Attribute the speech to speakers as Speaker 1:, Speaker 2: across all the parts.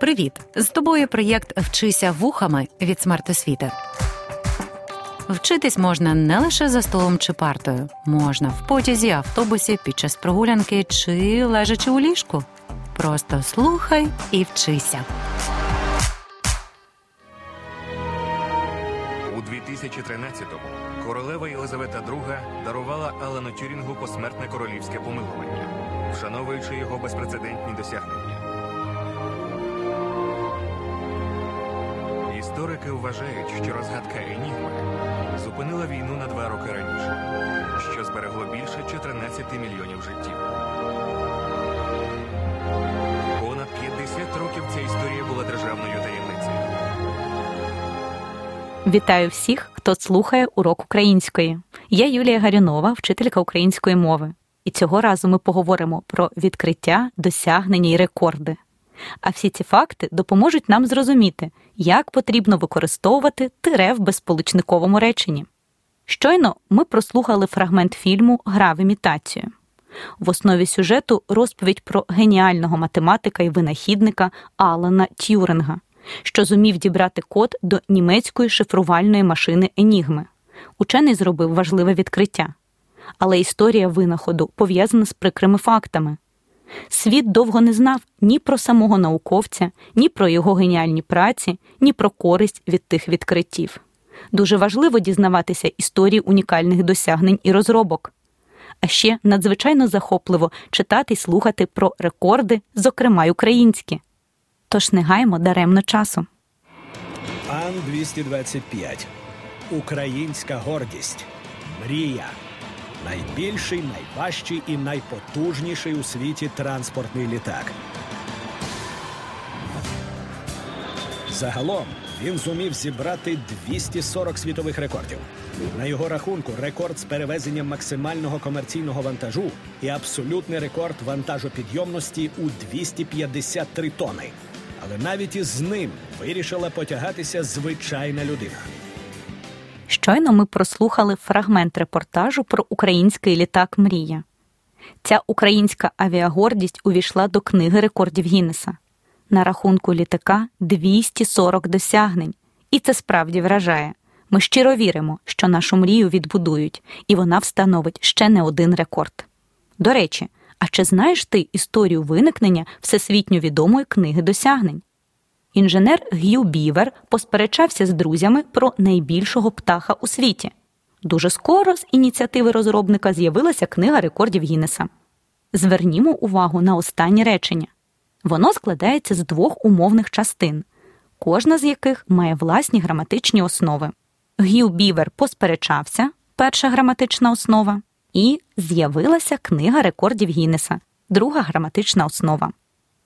Speaker 1: Привіт! З тобою проєкт Вчися вухами від смертосвіти. Вчитись можна не лише за столом чи партою, можна в потязі, автобусі, під час прогулянки чи лежачи у ліжку. Просто слухай і вчися.
Speaker 2: У 2013-му королева Єлизавета II дарувала Алану Тюрінгу посмертне королівське помилування, вшановуючи його безпрецедентні досягнення. Історики вважають, що розгадка Енігми зупинила війну на два роки раніше, що зберегло більше 14 мільйонів життів. Понад 50 років ця історія була державною таємницею.
Speaker 3: Вітаю всіх, хто слухає урок української. Я Юлія Гарюнова, вчителька української мови. І цього разу ми поговоримо про відкриття, досягнення і рекорди. А всі ці факти допоможуть нам зрозуміти, як потрібно використовувати тире в безполучниковому реченні. Щойно ми прослухали фрагмент фільму Гра в імітацію. В основі сюжету розповідь про геніального математика і винахідника Алана Тюринга, що зумів дібрати код до німецької шифрувальної машини Енігми. Учений зробив важливе відкриття. Але історія винаходу пов'язана з прикрими фактами. Світ довго не знав ні про самого науковця, ні про його геніальні праці, ні про користь від тих відкриттів. Дуже важливо дізнаватися історії унікальних досягнень і розробок. А ще надзвичайно захопливо читати й слухати про рекорди, зокрема й українські. Тож не гаймо даремно часу.
Speaker 4: Ан 225. Українська гордість. Мрія. Найбільший, найважчий і найпотужніший у світі транспортний літак. Загалом він зумів зібрати 240 світових рекордів. На його рахунку рекорд з перевезенням максимального комерційного вантажу і абсолютний рекорд вантажопідйомності у 253 тони. Але навіть із ним вирішила потягатися звичайна людина.
Speaker 3: Щойно ми прослухали фрагмент репортажу про український літак Мрія. Ця українська авіагордість увійшла до книги рекордів Гіннеса. На рахунку літака 240 досягнень. І це справді вражає. Ми щиро віримо, що нашу мрію відбудують, і вона встановить ще не один рекорд. До речі, а чи знаєш ти історію виникнення всесвітньо відомої книги досягнень? Інженер Г'ю Бівер посперечався з друзями про найбільшого птаха у світі. Дуже скоро з ініціативи розробника з'явилася книга рекордів Гіннеса. Звернімо увагу на останнє речення. Воно складається з двох умовних частин, кожна з яких має власні граматичні основи. Г'ю Бівер посперечався, перша граматична основа, і з'явилася книга рекордів Гіннеса, друга граматична основа.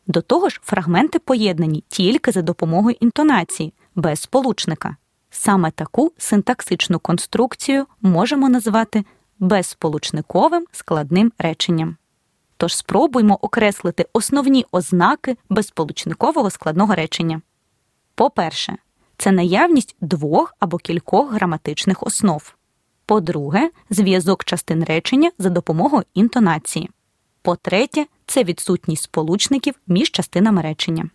Speaker 3: До того ж, фрагменти поєднані тільки за допомогою інтонації, без сполучника. Саме таку синтаксичну конструкцію можемо назвати безсполучниковим складним реченням. Тож спробуймо окреслити основні ознаки безсполучникового складного речення. По-перше, це наявність двох або кількох граматичних основ. По-друге, зв'язок частин речення за допомогою інтонації. По-третє, це відсутність сполучників між частинами речення.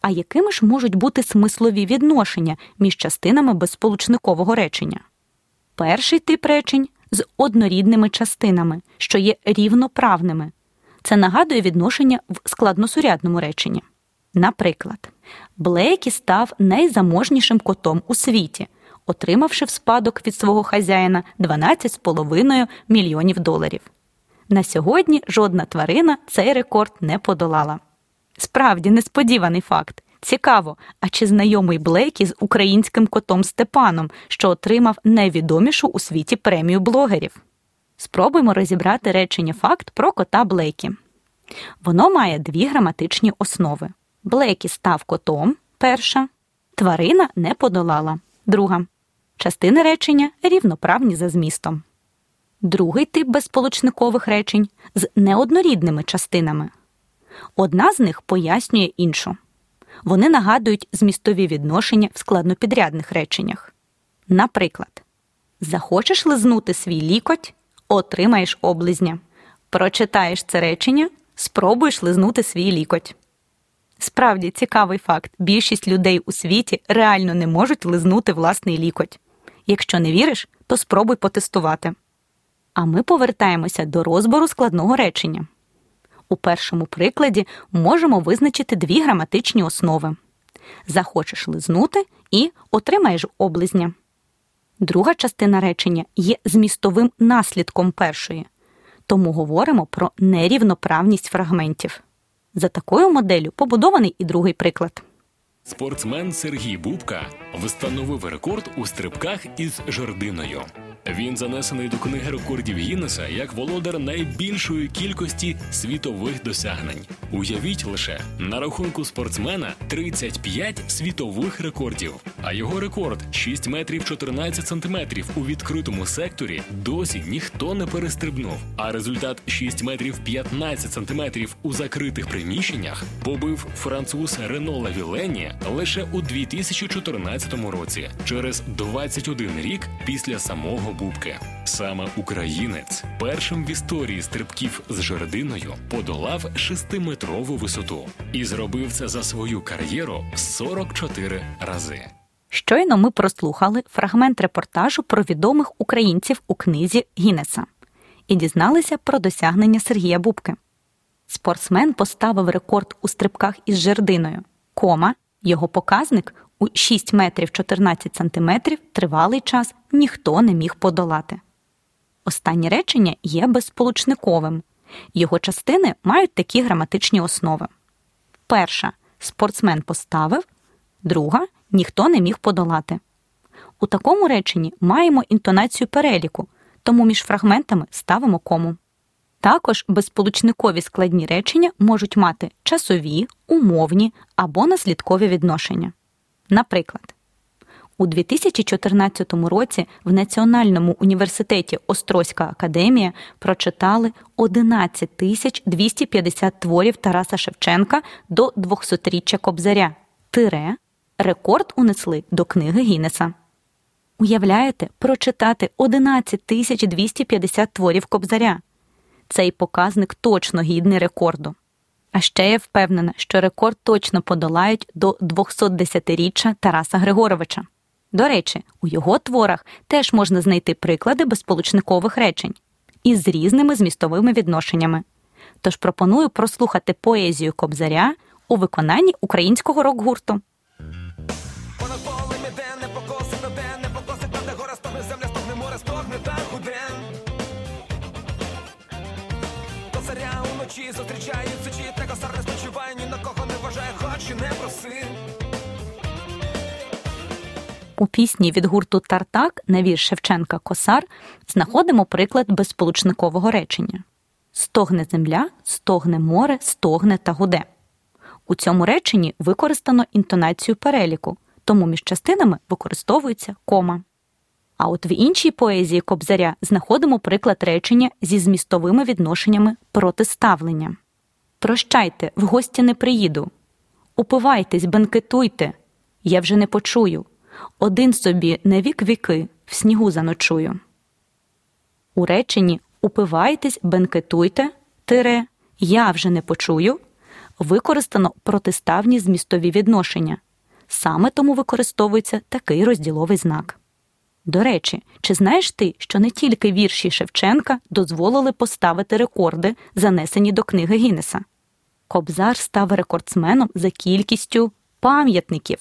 Speaker 3: А якими ж можуть бути смислові відношення між частинами безсполучникового речення? Перший тип речень з однорідними частинами, що є рівноправними. Це нагадує відношення в складносурядному реченні. Наприклад, Блейкі став найзаможнішим котом у світі, отримавши в спадок від свого хазяїна 12,5 мільйонів доларів. На сьогодні жодна тварина цей рекорд не подолала. Справді несподіваний факт. Цікаво, а чи знайомий Блейкі з українським котом Степаном, що отримав найвідомішу у світі премію блогерів? Спробуємо розібрати речення факт про кота Блейкі. Воно має дві граматичні основи. Блейкі став котом перша, тварина не подолала друга. Частини речення рівноправні за змістом. Другий тип безсполучникових речень з неоднорідними частинами. Одна з них пояснює іншу. Вони нагадують змістові відношення в складнопідрядних реченнях. Наприклад, захочеш лизнути свій лікоть, отримаєш облизня. Прочитаєш це речення, спробуєш лизнути свій лікоть. Справді цікавий факт: більшість людей у світі реально не можуть лизнути власний лікоть. Якщо не віриш, то спробуй потестувати. А ми повертаємося до розбору складного речення. У першому прикладі можемо визначити дві граматичні основи: захочеш лизнути і отримаєш облизня. Друга частина речення є змістовим наслідком першої, тому говоримо про нерівноправність фрагментів. За такою моделлю побудований і другий приклад.
Speaker 5: Спортсмен Сергій Бубка встановив рекорд у стрибках із жердиною. Він занесений до книги рекордів Гіннеса як володар найбільшої кількості світових досягнень. Уявіть лише на рахунку спортсмена 35 світових рекордів, а його рекорд 6 метрів 14 сантиметрів у відкритому секторі досі ніхто не перестрибнув. А результат 6 метрів 15 сантиметрів у закритих приміщеннях побив француз Рено Лавілені лише у 2014 році, через 21 рік після самого Бубки. Саме українець першим в історії стрибків з жердиною подолав шестиметрову висоту і зробив це за свою кар'єру 44 рази.
Speaker 3: Щойно ми прослухали фрагмент репортажу про відомих українців у книзі Гіннеса і дізналися про досягнення Сергія Бубки. Спортсмен поставив рекорд у стрибках із жердиною. Кома, його показник у 6 метрів 14 сантиметрів тривалий час ніхто не міг подолати. Останнє речення є безсполучниковим. Його частини мають такі граматичні основи. Перша спортсмен поставив, друга ніхто не міг подолати. У такому реченні маємо інтонацію переліку, тому між фрагментами ставимо кому. Також безсполучникові складні речення можуть мати часові, умовні або наслідкові відношення. Наприклад, у 2014 році в Національному університеті Острозька академія прочитали 11 тисяч 250 творів Тараса Шевченка до 200-річчя Кобзаря. Тире рекорд унесли до книги Гіннеса. Уявляєте, прочитати 11 тисяч 250 творів Кобзаря. Цей показник точно гідний рекорду. А ще я впевнена, що рекорд точно подолають до 210-річчя Тараса Григоровича. До речі, у його творах теж можна знайти приклади безполучникових речень із різними змістовими відношеннями. Тож пропоную прослухати поезію Кобзаря у виконанні українського рок-гурту.
Speaker 6: Понад не ні на кого не вважає, хоч і не проси.
Speaker 3: У пісні від гурту Тартак на вірш Шевченка Косар знаходимо приклад безсполучникового речення: стогне земля, стогне море, стогне та гуде. У цьому реченні використано інтонацію переліку, тому між частинами використовується кома. А от в іншій поезії Кобзаря знаходимо приклад речення зі змістовими відношеннями протиставлення. Прощайте, в гості не приїду. Упивайтесь, бенкетуйте, я вже не почую. Один собі на вік віки в снігу заночую. У реченні Упивайтесь, бенкетуйте, тире, я вже не почую використано протиставні змістові відношення. Саме тому використовується такий розділовий знак. До речі, чи знаєш ти, що не тільки вірші Шевченка дозволили поставити рекорди, занесені до книги Гіннеса? Кобзар став рекордсменом за кількістю пам'ятників.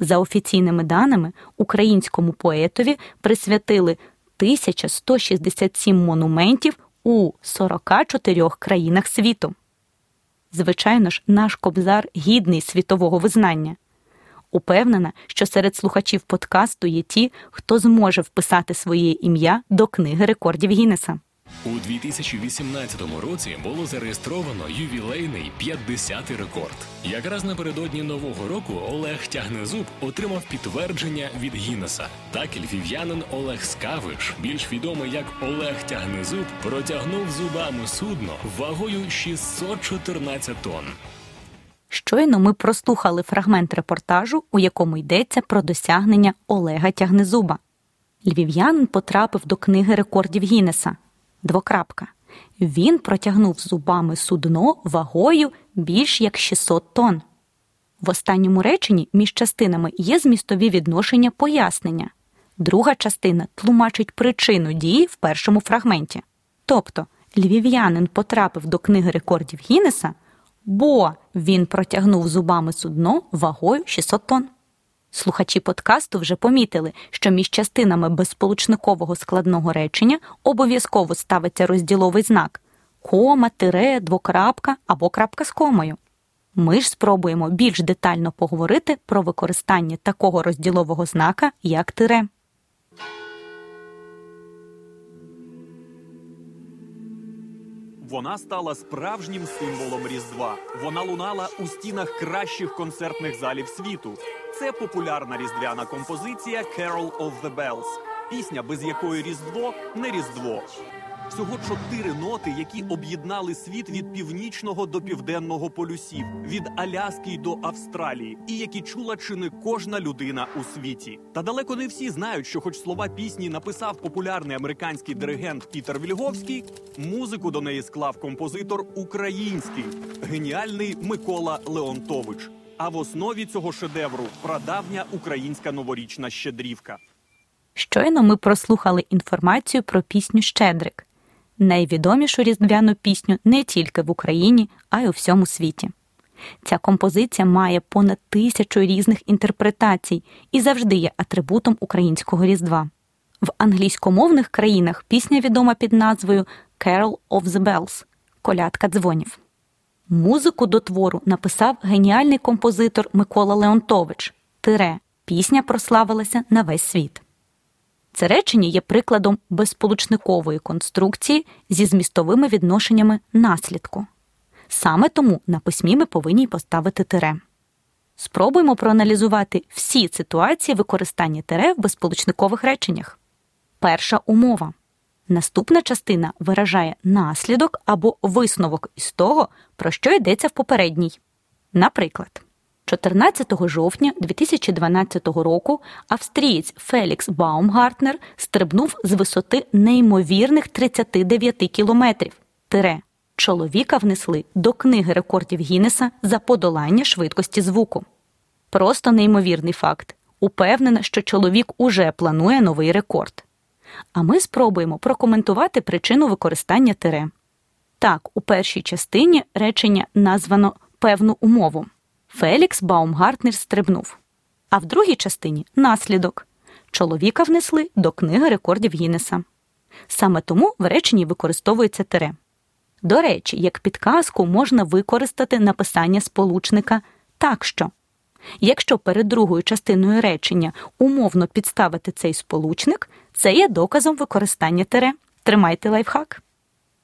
Speaker 3: За офіційними даними, українському поетові присвятили 1167 монументів у 44 країнах світу. Звичайно ж, наш кобзар гідний світового визнання. Упевнена, що серед слухачів подкасту є ті, хто зможе вписати своє ім'я до книги рекордів Гіннеса.
Speaker 5: У 2018 році було зареєстровано ювілейний 50-й рекорд. Якраз напередодні нового року Олег Тягнезуб отримав підтвердження від Гіннеса. Так і львів'янин Олег Скавиш, більш відомий як Олег Тягнезуб, протягнув зубами судно вагою 614 тонн.
Speaker 3: Щойно ми прослухали фрагмент репортажу, у якому йдеться про досягнення Олега Тягнезуба. Львів'янин потрапив до книги рекордів Гіннеса. Двокрапка. Він протягнув зубами судно вагою більш як 600 тонн. В останньому реченні між частинами є змістові відношення пояснення. Друга частина тлумачить причину дії в першому фрагменті. Тобто львів'янин потрапив до книги рекордів Гіннеса, бо він протягнув зубами судно вагою 600 тонн. Слухачі подкасту вже помітили, що між частинами безсполучникового складного речення обов'язково ставиться розділовий знак кома, тире, двокрапка або крапка з комою. Ми ж спробуємо більш детально поговорити про використання такого розділового знака, як тире.
Speaker 7: Вона стала справжнім символом Різдва. Вона лунала у стінах кращих концертних залів світу. Це популярна різдвяна композиція «Carol of the Bells», пісня, без якої Різдво не Різдво. Всього чотири ноти, які об'єднали світ від північного до південного полюсів, від Аляски до Австралії, і які чула чи не кожна людина у світі. Та далеко не всі знають, що, хоч слова пісні написав популярний американський диригент Пітер Вільговський, музику до неї склав композитор український, геніальний Микола Леонтович. А в основі цього шедевру прадавня українська новорічна щедрівка.
Speaker 3: Щойно ми прослухали інформацію про пісню Щедрик, найвідомішу різдвяну пісню не тільки в Україні, а й у всьому світі. Ця композиція має понад тисячу різних інтерпретацій і завжди є атрибутом українського різдва. В англійськомовних країнах пісня відома під назвою Carol of the Bells колядка дзвонів. Музику до твору написав геніальний композитор Микола Леонтович. Тире пісня прославилася на весь світ. Це речення є прикладом безсполучникової конструкції зі змістовими відношеннями наслідку. Саме тому на письмі ми повинні поставити тире. Спробуємо проаналізувати всі ситуації використання тире в безсполучникових реченнях. Перша умова. Наступна частина виражає наслідок або висновок із того, про що йдеться в попередній. Наприклад, 14 жовтня 2012 року австрієць Фелікс Баумгартнер стрибнув з висоти неймовірних 39 кілометрів. Тире чоловіка внесли до книги рекордів Гіннеса за подолання швидкості звуку. Просто неймовірний факт. Упевнена, що чоловік уже планує новий рекорд. А ми спробуємо прокоментувати причину використання тире. Так, у першій частині речення названо певну умову. Фелікс Баумгартнер стрибнув. А в другій частині наслідок. Чоловіка внесли до книги рекордів Гіннеса. Саме тому в реченні використовується тире. До речі, як підказку можна використати написання сполучника так що. Якщо перед другою частиною речення умовно підставити цей сполучник, це є доказом використання тире. Тримайте лайфхак.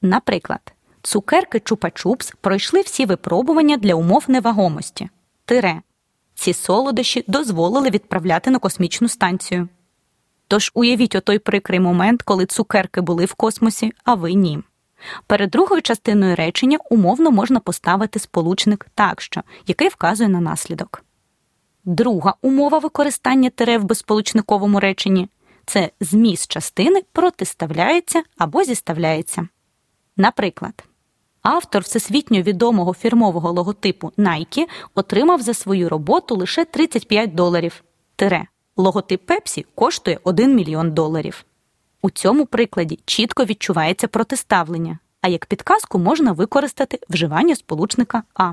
Speaker 3: Наприклад, цукерки Чупа-Чупс пройшли всі випробування для умов невагомості. Тире. Ці солодощі дозволили відправляти на космічну станцію. Тож уявіть отой прикрий момент, коли цукерки були в космосі, а ви ні. Перед другою частиною речення умовно можна поставити сполучник так що, який вказує на наслідок. Друга умова використання тире в безсполучниковому реченні це зміст частини протиставляється або зіставляється. Наприклад, автор всесвітньо відомого фірмового логотипу Nike отримав за свою роботу лише 35 доларів. Тире. Логотип Пепсі коштує 1 мільйон доларів. У цьому прикладі чітко відчувається протиставлення, а як підказку можна використати вживання сполучника А.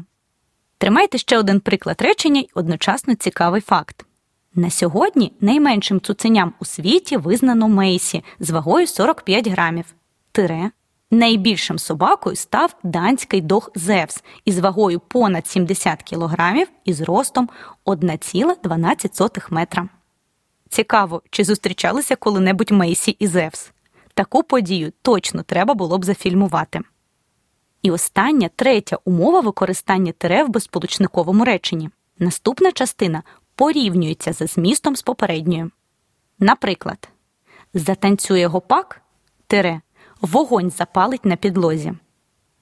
Speaker 3: Тримайте ще один приклад речення й одночасно цікавий факт. На сьогодні найменшим цуценям у світі визнано Мейсі з вагою 45 грамів. Тире. Найбільшим собакою став данський дог Зевс із вагою понад 70 кілограмів і зростом 1,12 метра. Цікаво, чи зустрічалися коли-небудь Мейсі і Зевс. Таку подію точно треба було б зафільмувати. І остання третя умова використання тире в безсполучниковому реченні. Наступна частина порівнюється за змістом з попередньою. Наприклад, затанцює гопак тире, вогонь запалить на підлозі.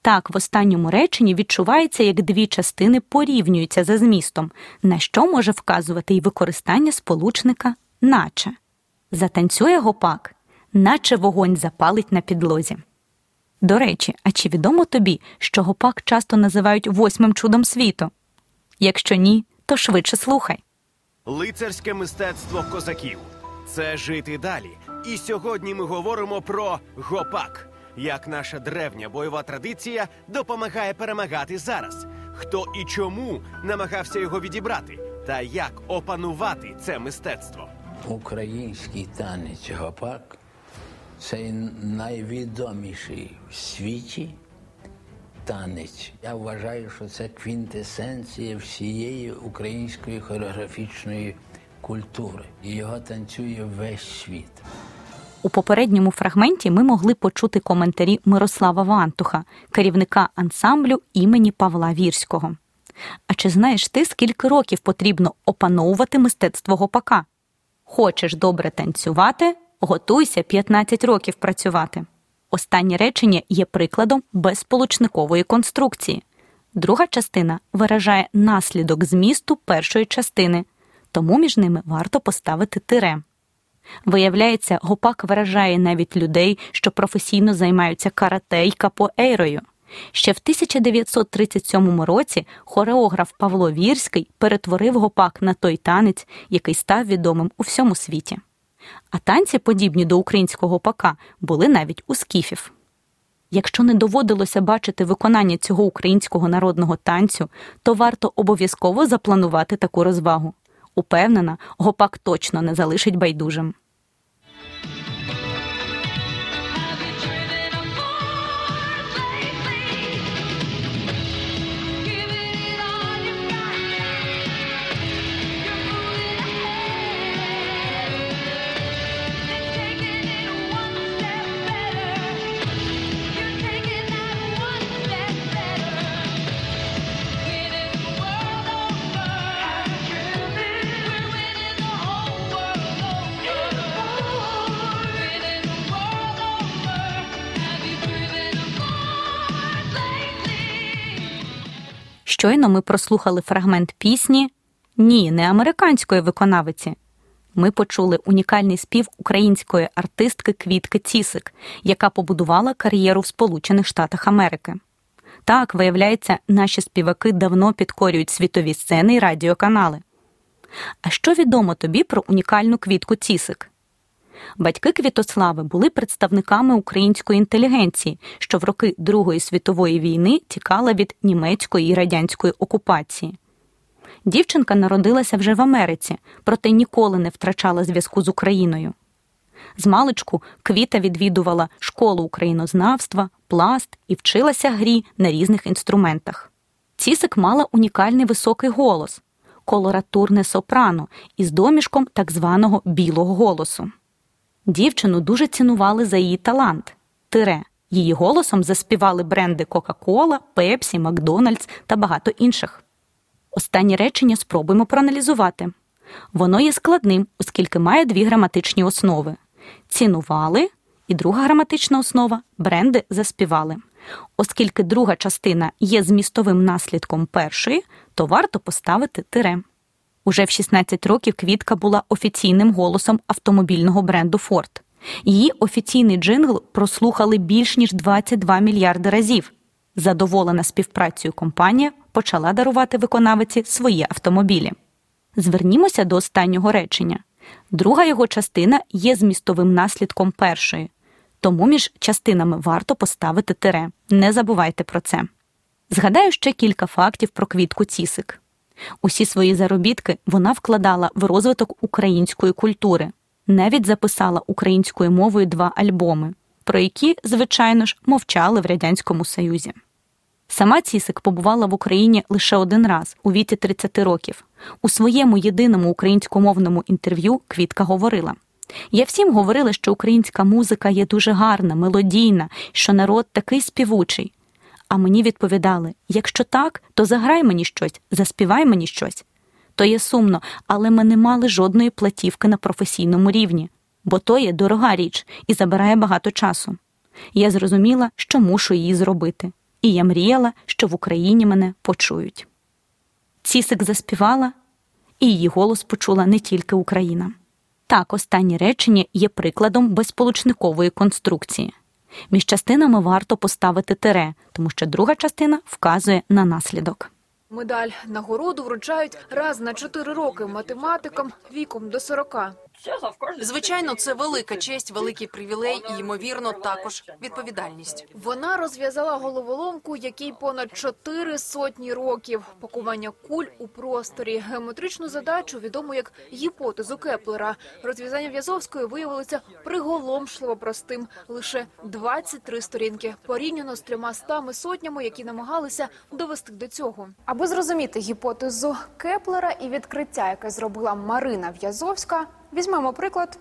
Speaker 3: Так, в останньому реченні відчувається, як дві частини порівнюються за змістом, на що може вказувати і використання сполучника наче. Затанцює гопак, наче вогонь запалить на підлозі. До речі, а чи відомо тобі, що гопак часто називають восьмим чудом світу? Якщо ні, то швидше слухай.
Speaker 8: Лицарське мистецтво козаків це жити далі. І сьогодні ми говоримо про гопак. Як наша древня бойова традиція допомагає перемагати зараз. Хто і чому намагався його відібрати, та як опанувати це мистецтво.
Speaker 9: Український танець гопак це найвідоміший в світі танець. Я вважаю, що це квінтесенція всієї української хореографічної культури. І його танцює весь світ.
Speaker 3: У попередньому фрагменті ми могли почути коментарі Мирослава Вантуха, керівника ансамблю імені Павла Вірського. А чи знаєш ти, скільки років потрібно опановувати мистецтво гопака? Хочеш добре танцювати, готуйся 15 років працювати. Останнє речення є прикладом безполучникової конструкції. Друга частина виражає наслідок змісту першої частини, тому між ними варто поставити тире. Виявляється, гопак виражає навіть людей, що професійно займаються карате й капоейрою. Ще в 1937 році хореограф Павло Вірський перетворив гопак на той танець, який став відомим у всьому світі. А танці, подібні до українського гопака, були навіть у скіфів. Якщо не доводилося бачити виконання цього українського народного танцю, то варто обов'язково запланувати таку розвагу. Упевнена, гопак точно не залишить байдужим. Щойно ми прослухали фрагмент пісні Ні, не американської виконавиці. Ми почули унікальний спів української артистки Квітки Цісик, яка побудувала кар'єру в Сполучених Штатах Америки. Так, виявляється, наші співаки давно підкорюють світові сцени і радіоканали. А що відомо тобі про унікальну квітку Цісик? Батьки Квітослави були представниками української інтелігенції, що в роки Другої світової війни тікала від німецької і радянської окупації. Дівчинка народилася вже в Америці, проте ніколи не втрачала зв'язку з Україною. З маличку Квіта відвідувала школу українознавства, пласт і вчилася грі на різних інструментах. Цісик мала унікальний високий голос колоратурне сопрано із домішком так званого білого голосу. Дівчину дуже цінували за її талант. Тире. Її голосом заспівали бренди Кока-Кола, Пепсі, Макдональдс та багато інших. Останнє речення спробуємо проаналізувати. Воно є складним, оскільки має дві граматичні основи: цінували, і друга граматична основа бренди заспівали. Оскільки друга частина є змістовим наслідком першої, то варто поставити тире. Уже в 16 років Квітка була офіційним голосом автомобільного бренду Ford. Її офіційний джингл прослухали більш ніж 22 мільярди разів. Задоволена співпрацею компанія почала дарувати виконавиці свої автомобілі. Звернімося до останнього речення. Друга його частина є змістовим наслідком першої, тому між частинами варто поставити тире. Не забувайте про це. Згадаю ще кілька фактів про квітку Цісик. Усі свої заробітки вона вкладала в розвиток української культури, навіть записала українською мовою два альбоми, про які, звичайно ж, мовчали в Радянському Союзі. Сама Цісик побувала в Україні лише один раз у віці 30 років. У своєму єдиному українськомовному інтерв'ю Квітка говорила: Я всім говорила, що українська музика є дуже гарна, мелодійна, що народ такий співучий. А мені відповідали: якщо так, то заграй мені щось, заспівай мені щось. То є сумно, але ми не мали жодної платівки на професійному рівні, бо то є дорога річ і забирає багато часу. Я зрозуміла, що мушу її зробити, і я мріяла, що в Україні мене почують. Цісик заспівала, і її голос почула не тільки Україна. Так, останнє речення є прикладом безполучникової конструкції. Між частинами варто поставити тире, тому що друга частина вказує на наслідок.
Speaker 10: Медаль нагороду вручають раз на чотири роки математикам віком до 40.
Speaker 11: Звичайно, це велика честь, великий привілей і ймовірно також відповідальність.
Speaker 10: Вона розв'язала головоломку, якій понад чотири сотні років. Пакування куль у просторі. Геометричну задачу відому як гіпотезу Кеплера. Розв'язання В'язовської виявилося приголомшливо простим. Лише 23 сторінки порівняно з трьома стами сотнями, які намагалися довести до цього. Аби зрозуміти гіпотезу Кеплера і відкриття, яке зробила Марина В'язовська, візьмемо приклад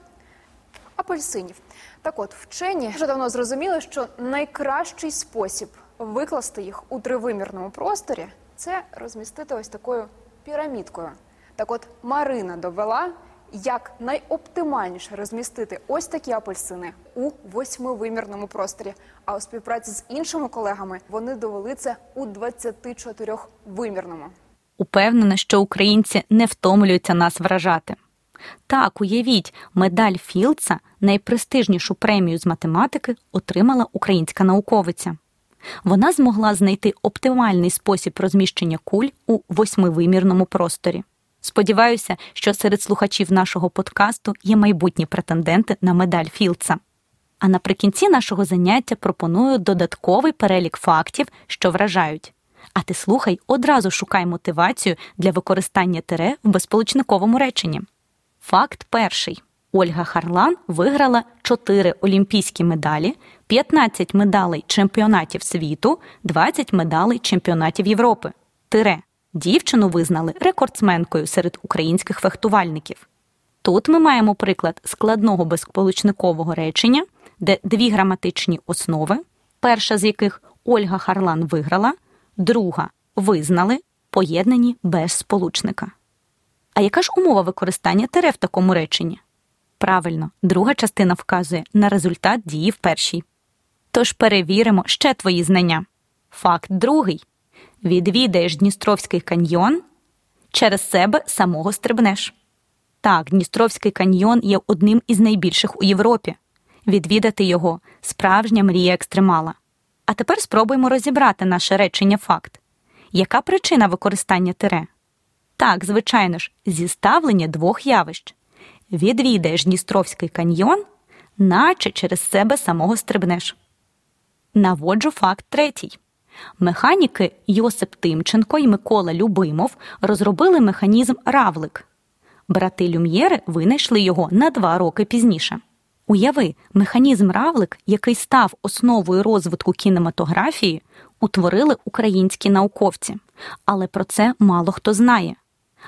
Speaker 10: апельсинів. Так от, вчені вже давно зрозуміли, що найкращий спосіб викласти їх у тривимірному просторі це розмістити ось такою пірамідкою. Так от Марина довела, як найоптимальніше розмістити ось такі апельсини у восьмивимірному просторі. А у співпраці з іншими колегами вони довели це у 24-вимірному.
Speaker 3: Упевнена, що українці не втомлюються нас вражати. Так, уявіть, медаль Філдса, найпрестижнішу премію з математики, отримала українська науковиця. Вона змогла знайти оптимальний спосіб розміщення куль у восьмивимірному просторі. Сподіваюся, що серед слухачів нашого подкасту є майбутні претенденти на медаль Філдса. А наприкінці нашого заняття пропоную додатковий перелік фактів, що вражають. А ти слухай, одразу шукай мотивацію для використання тире в безполучниковому реченні. Факт перший: Ольга Харлан виграла 4 олімпійські медалі, 15 медалей чемпіонатів світу, 20 медалей чемпіонатів Європи. Тире. Дівчину визнали рекордсменкою серед українських фехтувальників. Тут ми маємо приклад складного безполучникового речення, де дві граматичні основи, перша з яких Ольга Харлан виграла, друга визнали, поєднані без сполучника. А яка ж умова використання тире в такому реченні? Правильно, друга частина вказує на результат дії в першій. Тож перевіримо ще твої знання. Факт другий: відвідаєш Дністровський каньйон, через себе самого стрибнеш. Так, Дністровський каньйон є одним із найбільших у Європі. Відвідати його справжня мрія екстремала. А тепер спробуємо розібрати наше речення факт. Яка причина використання тире? Так, звичайно ж, зіставлення двох явищ. Відвідаєш Дністровський каньйон, наче через себе самого стрибнеш. Наводжу факт третій. Механіки Йосип Тимченко і Микола Любимов розробили механізм равлик. Брати Люм'єри винайшли його на два роки пізніше. Уяви, механізм равлик, який став основою розвитку кінематографії, утворили українські науковці, але про це мало хто знає.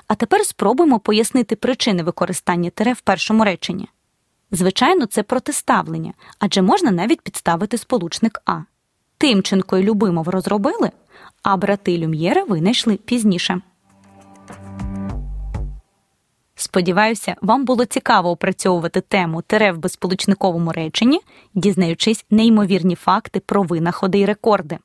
Speaker 3: А тепер спробуємо пояснити причини використання тире в першому реченні. Звичайно, це протиставлення, адже можна навіть підставити сполучник А. Тимченко і Любимов розробили, а брати Люм'єра винайшли пізніше. Сподіваюся, вам було цікаво опрацьовувати тему тире в безполучниковому реченні, дізнаючись неймовірні факти про винаходи й рекорди.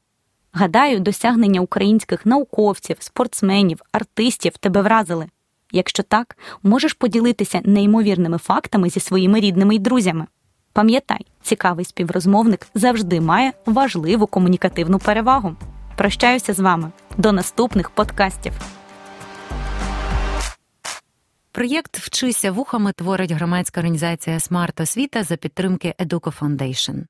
Speaker 3: Гадаю, досягнення українських науковців, спортсменів, артистів тебе вразили. Якщо так, можеш поділитися неймовірними фактами зі своїми рідними й друзями. Пам'ятай, цікавий співрозмовник завжди має важливу комунікативну перевагу. Прощаюся з вами до наступних подкастів.
Speaker 1: Проєкт Вчися вухами творить громадська організація Смарт Освіта за підтримки Educo Foundation.